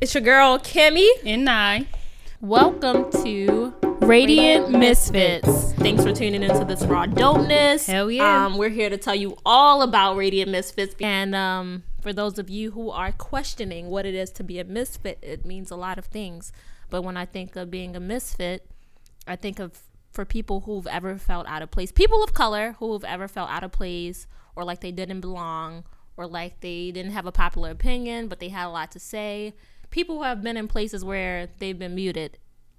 It's your girl Kimmy. And I. Welcome to Radiant Misfits. Thanks for tuning into this raw dopeness. Hell yeah. Um, we're here to tell you all about Radiant Misfits. And um, for those of you who are questioning what it is to be a misfit, it means a lot of things. But when I think of being a misfit, I think of for people who've ever felt out of place, people of color who've ever felt out of place or like they didn't belong or like they didn't have a popular opinion, but they had a lot to say. People who have been in places where they've been muted.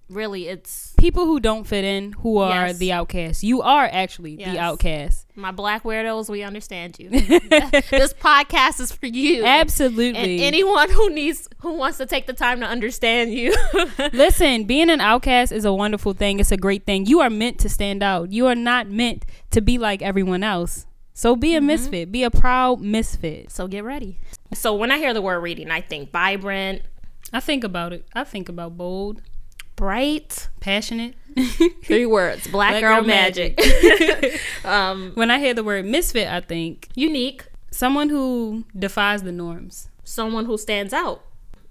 Really, it's People who don't fit in, who are Yes. the outcasts. You are actually Yes. the outcast. my black weirdos. We understand you. this podcast is for you. Absolutely. And anyone who needs, who wants to take the time to understand you. Listen, being an outcast is a wonderful thing. It's a great thing. You are meant to stand out. You are not meant to be like everyone else. So be Mm-hmm. a misfit. Be a proud misfit. so get ready. So when I hear the word reading, I think vibrant, I think about it. I think about bold, bright. passionate. Three words: black, Black girl, girl magic. um, when I hear the word misfit, I think unique. someone who defies the norms. someone who stands out.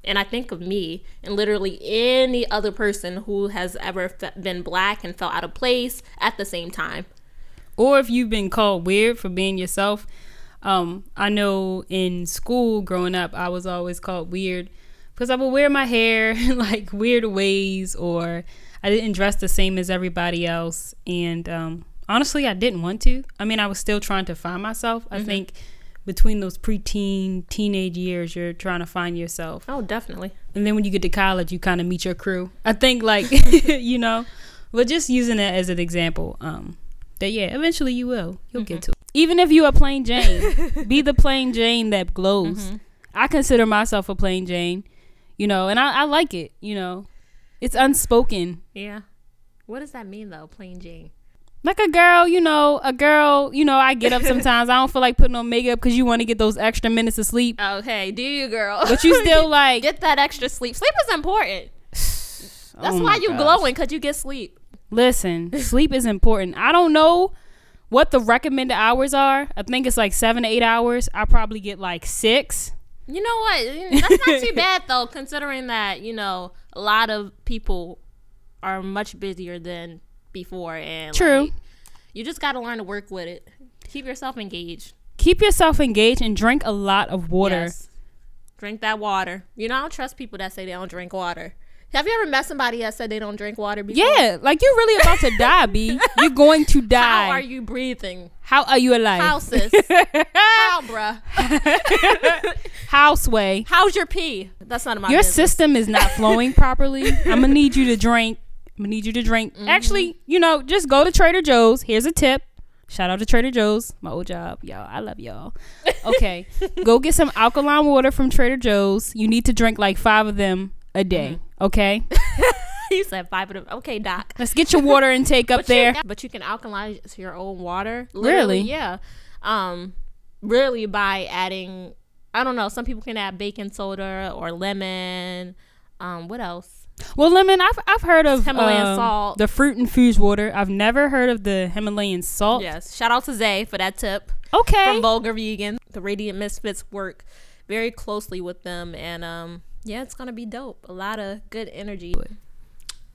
And I think of me and literally any other person who has ever fe- been black and felt out of place at the same time. or if you've been called weird for being yourself. Um, I know in school growing up, I was always called weird because I would wear my hair like weird ways, or I didn't dress the same as everybody else. And um, honestly, I didn't want to. I mean, I was still trying to find myself. I think between those preteen, teenage years, you're trying to find yourself. Oh, definitely. And then when you get to college, you kind of meet your crew. I think, like, you know, but just using it as an example, um, that yeah, eventually you will. You'll get to it. Even if you are plain Jane, be the plain Jane that glows. I consider myself a plain Jane, you know, and I, I like it, you know. It's unspoken. Yeah. What does that mean though, plain Jane? Like a girl, you know, a girl, you know, I get up sometimes. I don't feel like putting on makeup because you want to get those extra minutes of sleep. Oh, okay, do you, girl? But you still like, get that extra sleep. Sleep is important. That's Oh why you gosh. glowing because you get sleep. Listen, sleep is important. I don't know what the recommended hours are. I think it's like seven to eight hours. I probably get like six. You know what? That's not too bad though, considering that you know a lot of people are much busier than before, and True. like, you just got to learn to work with it. Keep yourself engaged. Keep yourself engaged and drink a lot of water. Yes. Drink that water. You know, I don't trust people that say they don't drink water. Have you ever met somebody that said they don't drink water before? Yeah, like you're really about to die, B. You're going to die. How are you breathing? How are you alive? How, sis? How, bruh? How sway? How's your pee? That's of my Your business. system is not flowing properly. I'm gonna need you to drink. I'm gonna need you to drink. Mm-hmm. Actually, you know, just go to Trader Joe's. Here's a tip. Shout out to Trader Joe's, my old job. Y'all, I love y'all. Okay. go get some alkaline water from Trader Joe's. You need to drink like five of them a day. Mm-hmm. Okay. you said five of them. Okay, doc. Let's get your water intake up But you- there. but you can alkalize your own water. Really? Yeah. Um, really by adding. I don't know. Some people can add baking soda or lemon. Um, what else? Well, lemon, I've I've heard of Himalayan um, salt. the fruit infused water. I've never heard of the Himalayan salt. Yes. Shout out to Zay for that tip. Okay. from Vulgar Vegan. The Radiant Misfits work very closely with them, and um, yeah, it's gonna be dope. A lot of good energy.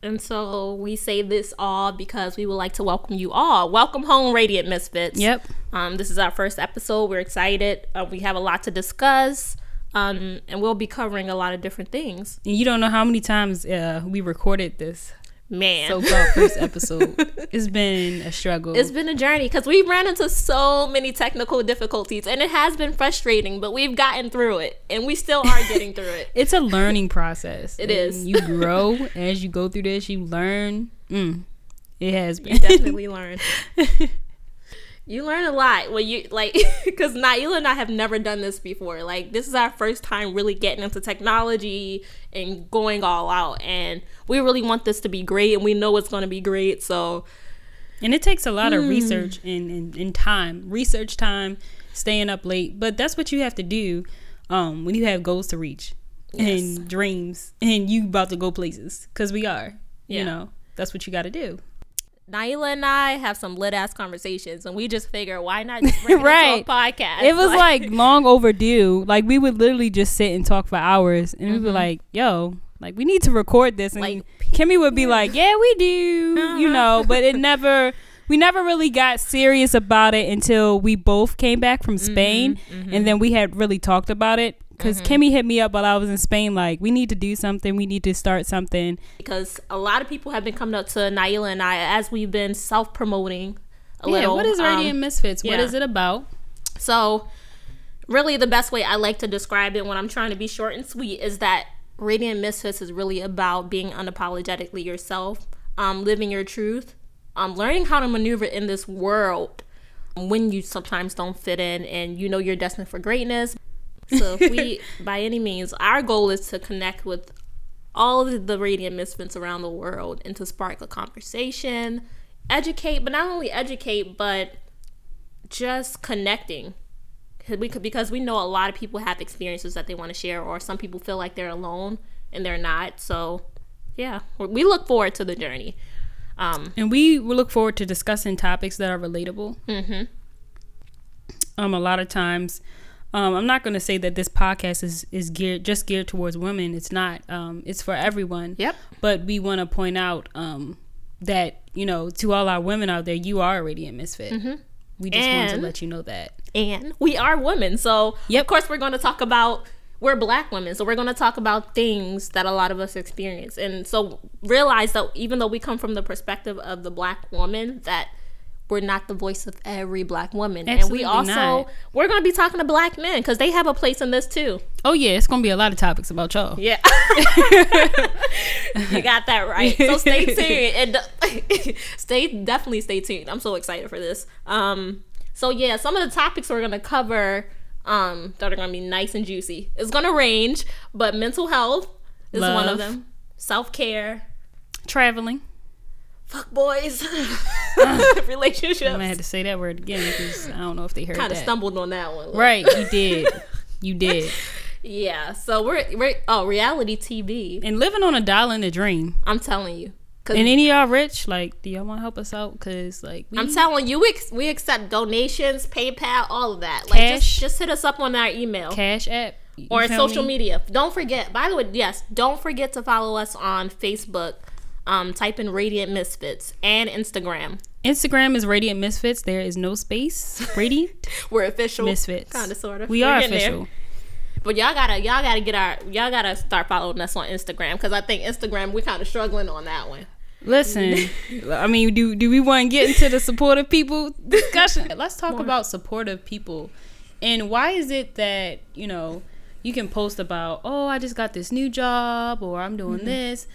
And so we say this all because we would like to welcome you all. Welcome home, Radiant Misfits. Yep. Um, this is our first episode. We're excited. Uh, we have a lot to discuss. Um, and we'll be covering a lot of different things. And you don't know how many times uh, we recorded this Man, so-called first episode. it's been a struggle. It's been a journey because we've ran into so many technical difficulties and it has been frustrating, but we've gotten through it and we still are getting through it. it's a learning process. It And is. You grow as you go through this. You learn. Mm, it has been. Definitely learn. You learn a lot when you like because Naila and I have never done this before. Like this is our first time really getting into technology and going all out, and we really want this to be great, and we know it's going to be great. So And it takes a lot Hmm. of research and, and, and time, research time, staying up late. But that's what you have to do um, when you have goals to reach Yes. and dreams and you about to go places because we are. Yeah. You know, that's what you got to do. Naila and I have some lit ass conversations, and we just figure why not just bring it Right. a podcast? it was like, long overdue. Like we would literally just sit and talk for hours, and we'd be Mhm. like, "Yo, like we need to record this." And Like, Kimmy would be like, "Yeah, we do," you Uh-huh. know. But it never, we never really got serious about it until we both came back from Spain, Mhm, and then we had really talked about it. Because Mhm. Kimmy hit me up while I was in Spain, like, we need to do something. We need to start something. because a lot of people have been coming up to Naila and I as we've been self promoting a yeah, little. what is um, Radiant Misfits? What yeah. is it about? So, really, the best way I like to describe it when I'm trying to be short and sweet is that Radiant Misfits is really about being unapologetically yourself, um, living your truth, um, learning how to maneuver in this world when you sometimes don't fit in and you know you're destined for greatness. So, if we, by any means, our goal is to connect with all of the radiant misfits around the world and to spark a conversation, educate, but not only educate, but just connecting. We could, because we know a lot of people have experiences that they want to share, or some people feel like they're alone and they're not. So, yeah, we- look forward to the journey. Um, And we look forward to discussing topics that are relatable. mhm. Um, a lot of times, um, I'm not going to say that this podcast is is geared just geared towards women. It's not. Um, it's for everyone. Yep. But we want to point out um, that you know to all our women out there, you are already a misfit. We just want to let you know that. and we are women. So, Yep. of course, we're going to talk about we're black women, so we're going to talk about things that a lot of us experience. And so, realize that even though we come from the perspective of the black woman, that we're not the voice of every black woman. Absolutely and we also not. we're going to be talking to black men because they have a place in this too. Oh yeah, it's gonna be a lot of topics about y'all. Yeah. you got that right. So stay tuned and stay definitely stay tuned. I'm so excited for this. Um so yeah, some of the topics we're going to cover um that are going to be nice and juicy. It's going to range, but mental health is one of them. Self-care, Traveling. Fuck boys, relationships. I'm gonna have to say that word again because I don't know if they heard Kind of stumbled on that one. Right, you did. you did. Yeah. So we're we're oh, reality TV. And living on a dollar and a dream. I'm telling you. And any of y'all rich, like, do y'all want to help us out? Cause like, we, I'm telling you, we, we accept donations, PayPal, all of that. Like, Cash. just, just hit us up on our email Cash App or social me? media. Don't forget, by the way, yes, don't forget to follow us on Facebook. Um, type in Radiant Misfits and Instagram. Instagram is Radiant Misfits. There is no space. Radiant We're official. Misfits. Kind of, sort of. We We're are getting there. official. But y'all gotta, y'all gotta get our, y'all gotta start following us on Instagram because I think Instagram we're kind of struggling on that one. Listen, I mean, do do we want to get into the supportive people discussion? Let's talk about supportive people, and why is it that you know you can post about, oh, I just got this new job, or I'm doing this,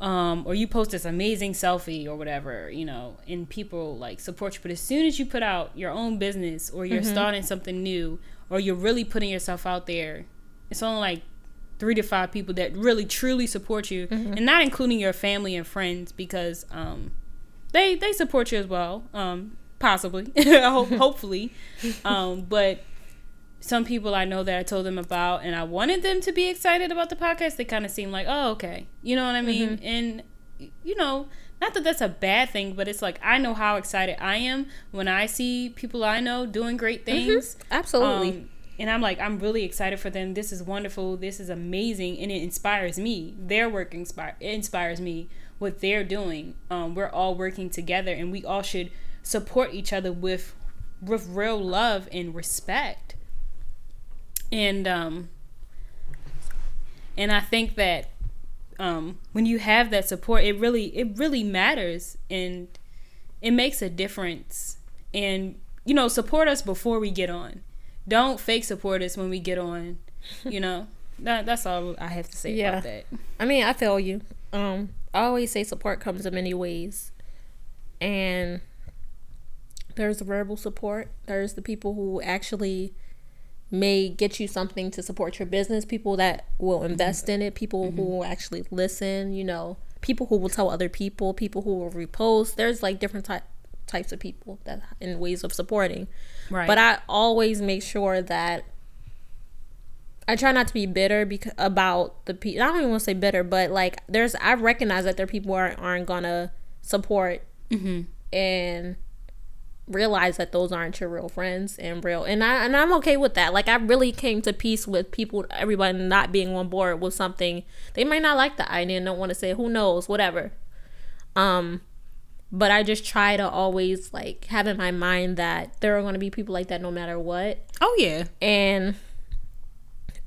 um, or you post this amazing selfie or whatever, you know, and people like support you. But as soon as you put out your own business, or you're starting something new, or you're really putting yourself out there, it's only like three to five people that really truly support you. And not including your family and friends because um they they support you as well um possibly hopefully. Um but some people I know that I told them about and I wanted them to be excited about the podcast they kind of seem like oh okay you know what I mean and you know not that that's a bad thing but it's like I know how excited I am when I see people I know doing great things Absolutely. um, and I'm like, I'm really excited for them. This is wonderful. This is amazing, and it inspires me. Their work inspire inspires me. What they're doing, um, we're all working together, and we all should support each other with with real love and respect. And um, and I think that um, when you have that support, it really it really matters, and it makes a difference. And you know, support us before we get on. Don't fake support us when we get on. You know, that that's all I have to say Yeah. about that. I mean, I feel you. Um, I always say support comes in many ways, and there's verbal support. There's the people who actually may get you something to support your business. People that will invest in it. People who will actually listen. You know, people who will tell other people. People who will repost. There's like different type types of people that in ways of supporting. Right. But I always make sure that I try not to be bitter because about the people. I don't even want to say bitter, but like there's I recognize that there are people who aren't, aren't gonna support mm-hmm. and realize that those aren't your real friends and real and I and I'm okay with that. Like I really came to peace with people everybody not being on board with something. They might not like the idea and don't want to say who knows, whatever. Um but I just try to always like have in my mind that there are going to be people like that no matter what. Oh yeah. And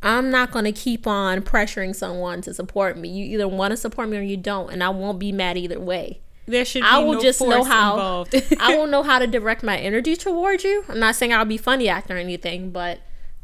I'm not going to keep on pressuring someone to support me. You either want to support me or you don't, and I won't be mad either way. There should I will no just know how I will know how to direct my energy towards you. I'm not saying I'll be funny actor or anything, but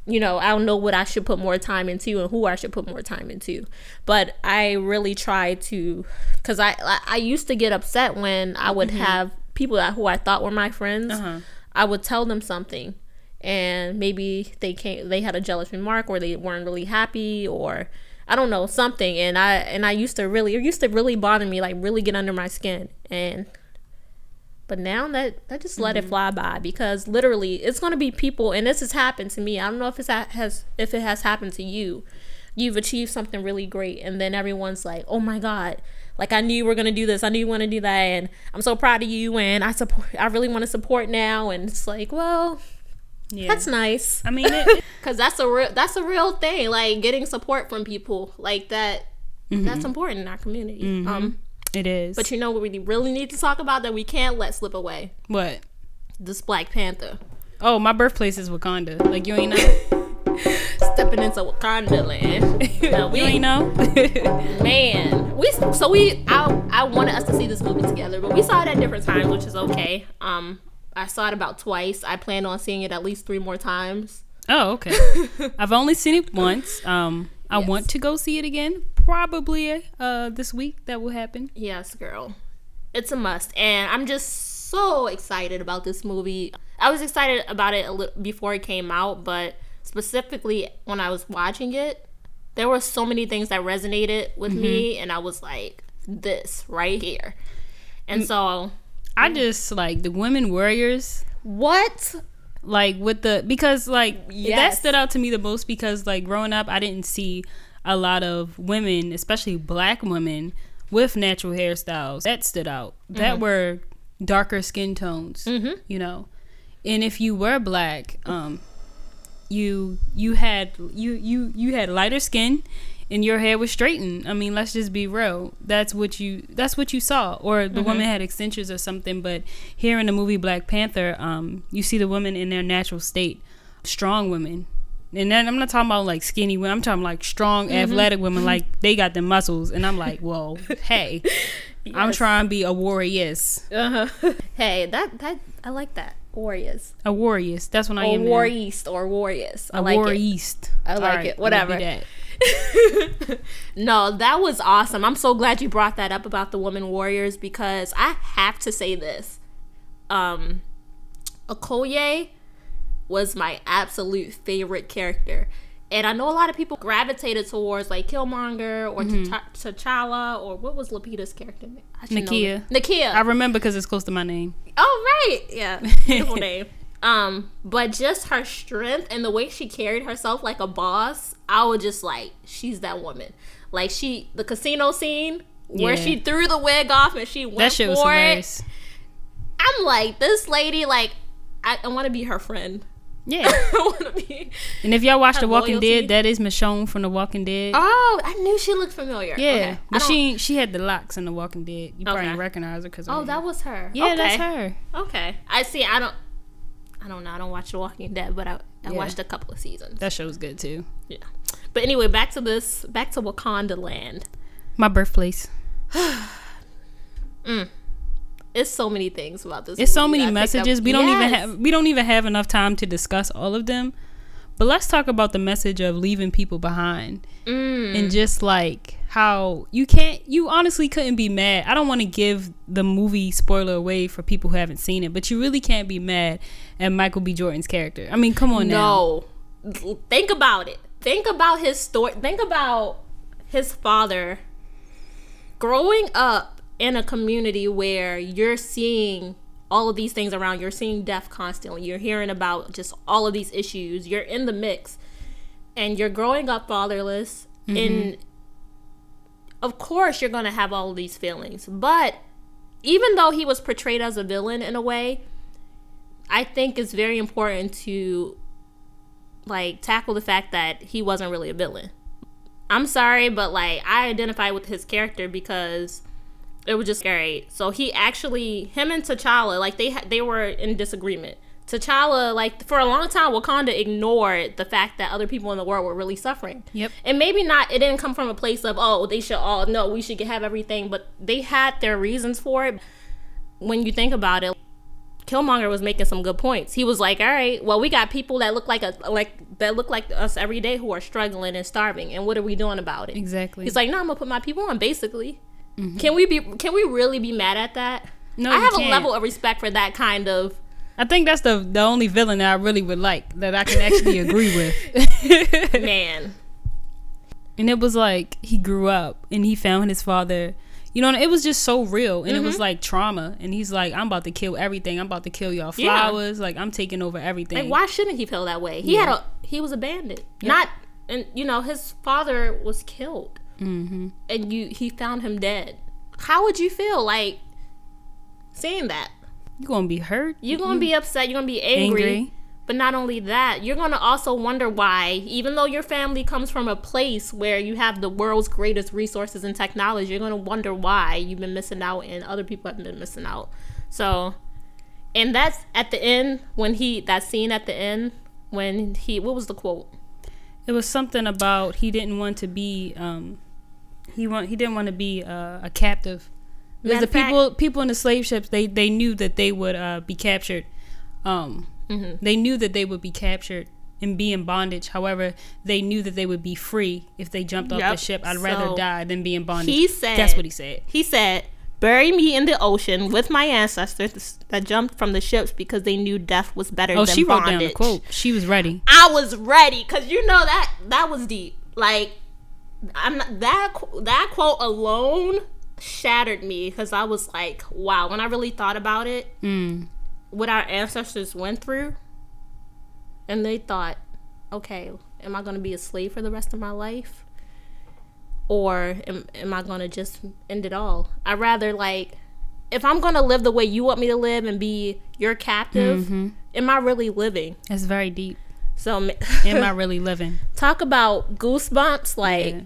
you know, I don't know what I should put more time into and who I should put more time into. But I really try to, because I I used to get upset when I would mm-hmm. have people that who I thought were my friends. Uh-huh. I would tell them something, and maybe they came they had a jealous remark or they weren't really happy or I don't know something. And I and I used to really it used to really bother me like really get under my skin. And but now that that just mm-hmm. let it mm-hmm. fly by because literally it's going to be people and this has happened to me. I don't know if it's has if it has happened to you. You've achieved something really great and then everyone's like oh my god like I knew you were gonna do this. I knew you want to do that and I'm so proud of you and I support I really want to support now. And it's like well yeah. That's nice. I mean, because that's a real that's a real thing. Like getting support from people like that. Mm-hmm. That's important in our community. Mm-hmm. Um, it is. But you know what we really need to talk about that we can't let slip away. What? This Black Panther. Oh, my birthplace is Wakanda. Like you ain't know. Stepping into Wakanda land. no, we you ain't know. man, we so we I I wanted us to see this movie together, but we saw it at different times, which is okay. Um, I saw it about twice. I plan on seeing it at least three more times. Oh, okay. I've only seen it once. Um, I yes. want to go see it again. Probably uh this week that will happen. Yes, girl. It's a must, and I'm just so excited about this movie. I was excited about it a little before it came out, but specifically when I was watching it, there were so many things that resonated with mm-hmm. me, and I was like, "This right here." And so I just like the women warriors. What? Like with the because like yes. that stood out to me the most because like growing up I didn't see a lot of women, especially black women, with natural hairstyles. That stood out. Mm-hmm. That were darker skin tones. Mm-hmm. You know, and if you were black, um, you you had you you you had lighter skin and your hair was straightened. I mean, let's just be real. That's what you that's what you saw. Or the mm-hmm. woman had extensions or something. But here in the movie Black Panther, um, you see the women in their natural state, strong women. And then I'm not talking about like skinny women. I'm talking like strong, mm-hmm. athletic women. Like they got the muscles, and I'm like, well, hey, yes. I'm trying to be a warrior. Uh-huh. hey, that that I like that. Warriors. A warriors. That's what I am. War East or warriors. I a like war it. East. I like right, it. Whatever. no, that was awesome. I'm so glad you brought that up about the women warriors because I have to say this. Um Okoye was my absolute favorite character. And I know a lot of people gravitated towards like Killmonger or mm-hmm. T'Challa or what was Lupita's character name? Nakia. Nakia. I remember because it's close to my name. Oh right, yeah, beautiful name. Um, but just her strength and the way she carried herself like a boss, I was just like, she's that woman. Like she, the casino scene where yeah. she threw the wig off and she went that shit for it. I'm like, this lady, like, I, I want to be her friend. Yeah. and if y'all watch The Walking loyalty. Dead, that is Michonne from The Walking Dead. Oh, I knew she looked familiar. Yeah, okay. but she she had the locks in The Walking Dead. You probably recognize her because. Oh, that was her. Yeah, okay. that's her. Okay, I see. I don't. I don't know. I don't watch The Walking Dead, but I, I yeah. watched a couple of seasons. That show's good too. Yeah. But anyway, back to this. Back to Wakanda land. My birthplace. mm it's so many things about this. It's so many messages. We don't even have we don't even have enough time to discuss all of them. But let's talk about the message of leaving people behind mm. and just like how you can't you honestly couldn't be mad. I don't want to give the movie spoiler away for people who haven't seen it, but you really can't be mad at Michael B. Jordan's character. I mean, come on no. now. No. Think about it. Think about his story. Think about his father growing up in a community where you're seeing all of these things around you're seeing death constantly you're hearing about just all of these issues you're in the mix and you're growing up fatherless mm-hmm. and of course you're going to have all these feelings but even though he was portrayed as a villain in a way, I think it's very important to like tackle the fact that he wasn't really a villain. I'm sorry, but like I identify with his character because it was just scary. So he actually, him and T'Challa, like they they were in disagreement. T'Challa, like for a long time, Wakanda ignored the fact that other people in the world were really suffering. Yep. And maybe not, it didn't come from a place of, oh, they should all, no, we should have everything, but they had their reasons for it. When you think about it, Killmonger was making some good points. He was like, all right, well, we got people that look like a, like, that look like us every day who are struggling and starving. And what are we doing about it? Exactly. He's like, no, I'm gonna put my people on, basically. Mm-hmm. Can we be, can we really be mad at that? No, I have a level of respect for that kind of I think that's the the only villain that I really would like that I can actually agree with. man. and it was like he grew up and he found his father. You know, it was just so real, and it Mm-hmm. was like trauma. And he's like, "I'm about to kill everything. I'm about to kill y'all Yeah. flowers. Like I'm taking over everything." Like, why shouldn't he feel that way? He had a he was a bandit, not and you know his father was killed, mm-hmm. and you he found him dead. How would you feel like seeing that? You gonna be hurt? You're gonna be upset. You're gonna be angry. Angry. But not only that, you're gonna also wonder why, even though your family comes from a place where you have the world's greatest resources and technology, you're gonna wonder why you've been missing out and other people have been missing out. So, and that's at the end when he that scene at the end when he what was the quote? It was something about he didn't want to be. Um, he want he didn't want to be uh, a captive. Because the fact- people people in the slave ships they they knew that they would uh, be captured. Um, Mm-hmm. They knew that they would be captured and be in bondage. However, they knew that they would be free if they jumped off the ship. I'd rather die than be in bondage. He said That's what he said. He said, "Bury me in the ocean with my ancestors that jumped from the ships because they knew death was better Oh, than she wrote bondage." down the quote. She was ready. I was ready because you know that that was deep. Like I'm not that that quote alone shattered me because I was like, wow. When I really thought about it, Mm. what our ancestors went through, and they thought, okay, am I going to be a slave for the rest of my life, or am, am I going to just end it all? I rather like. If I'm gonna live the way you want me to live and be your captive, Mm-hmm. am I really living? That's very deep. So Am I really living? talk about goosebumps like Yeah.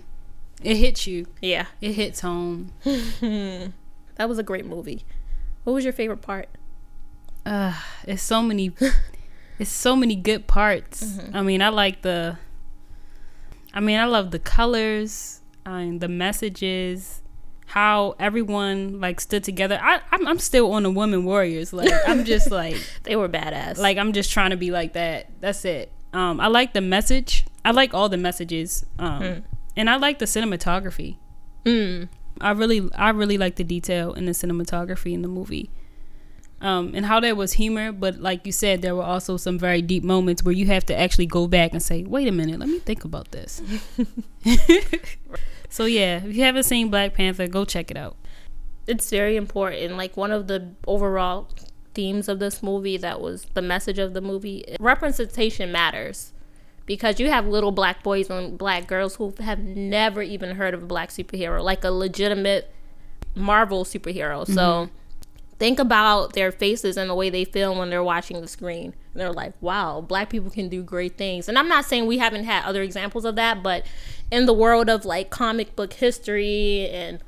It hits you. yeah. It hits home. that was a great movie. What was your favorite part? Uh it's so many it's so many good parts. I mean i like the i mean i love the colors and the messages how everyone like stood together. I i'm, I'm still on the women warriors. Like i'm just like they were badass. Like i'm just trying to be like that. That's it. Um i like the message. I like all the messages um and i like the cinematography mm. I really I really like the detail in the cinematography in the movie. Um, and how there was humor, but like you said, there were also some very deep moments where you have to actually go back and say, "Wait a minute, let me think about this." so yeah, if you haven't seen Black Panther, go check it out. it's very important like one of the overall themes of this movie that was the message of the movie representation matters because you have little black boys and black girls who have never even heard of a black superhero like a legitimate marvel superhero so mm-hmm. think about their faces and the way they feel when they're watching the screen. And they're like, wow, black people can do great things. And I'm not saying we haven't had other examples of that, but in the world of like comic book history and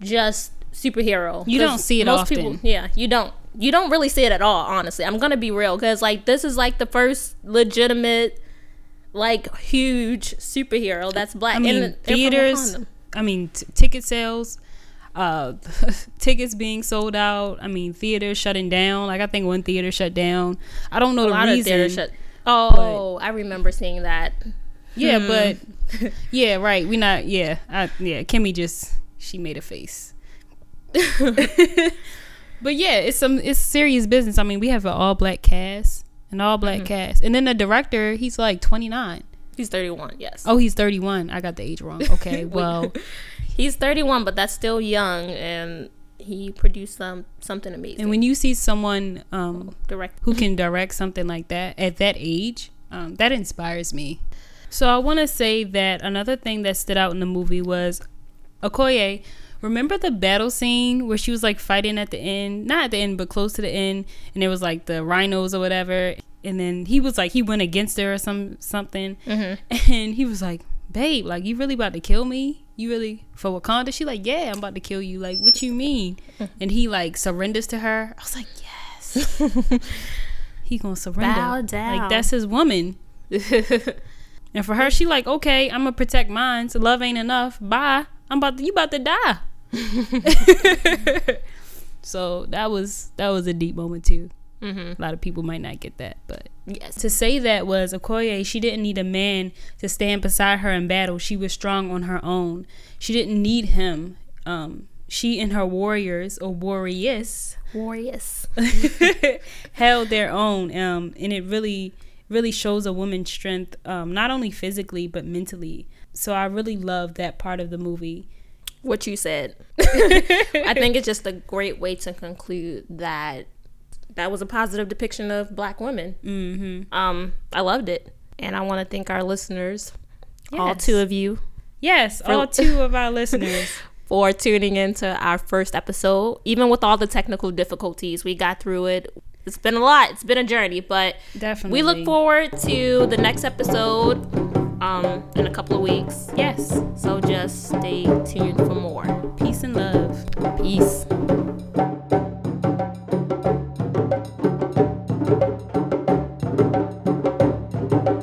just superhero, You don't see it most often. yeah, you don't. You don't really see it at all, honestly. I'm gonna be real, because like this is like the first legitimate, like huge superhero that's black. I mean, theaters. I mean, t- ticket sales. Uh, tickets being sold out. I mean, theaters shutting down. Like I think one theater shut down. I don't know a the lot reason. of theaters shut. Oh, I remember seeing that. Yeah, Hmm. but yeah, right. We not. Yeah, I, yeah. Kimmy just she made a face. but yeah, it's some it's serious business. I mean, we have an all black cast, an all black Mm-hmm. cast, and then the director he's like twenty nine. He's 31. Yes. Oh, he's thirty one. I got the age wrong. Okay, well, He's 31, but that's still young, and he produced some something amazing. and when you see someone um direct, who can direct something like that at that age, um, that inspires me. So I want to say that another thing that stood out in the movie was Okoye remember the battle scene where she was like fighting at the end, not at the end, but close to the end, and it was like the rhinos or whatever, and then he was like he went against her or some something, Mm-hmm. and he was like, "Babe, like you really about to kill me? You really for Wakanda?" She like, "Yeah, I'm about to kill you. Like, what you mean?" Mm-hmm. And he like surrenders to her. I was like, "Yes." he gonna surrender. Bow down. Like that's his woman. And for her, she like, okay, I'm gonna protect mine. So love ain't enough. Bye. I'm about to, you about to die. so that was that was a deep moment too. mm-hmm. A lot of people might not get that, but Yes. to say that was Okoye. She didn't need a man to stand beside her in battle. She was strong on her own. She didn't need him. Um, she and her warriors or warriors Warriors. held their own um and it really really shows a woman's strength um not only physically but mentally so i really love that part of the movie What you said. I think it's just a great way to conclude that that was a positive depiction of black women. mm-hmm Um, I loved it, and I want to thank our listeners, all two of you, yes all two of our listeners for tuning into our first episode. Even with all the technical difficulties, we got through it. It's been a lot. It's been a journey, but definitely we look forward to the next episode um, in a couple of weeks. yes So just stay tuned for more. peace and love Peace.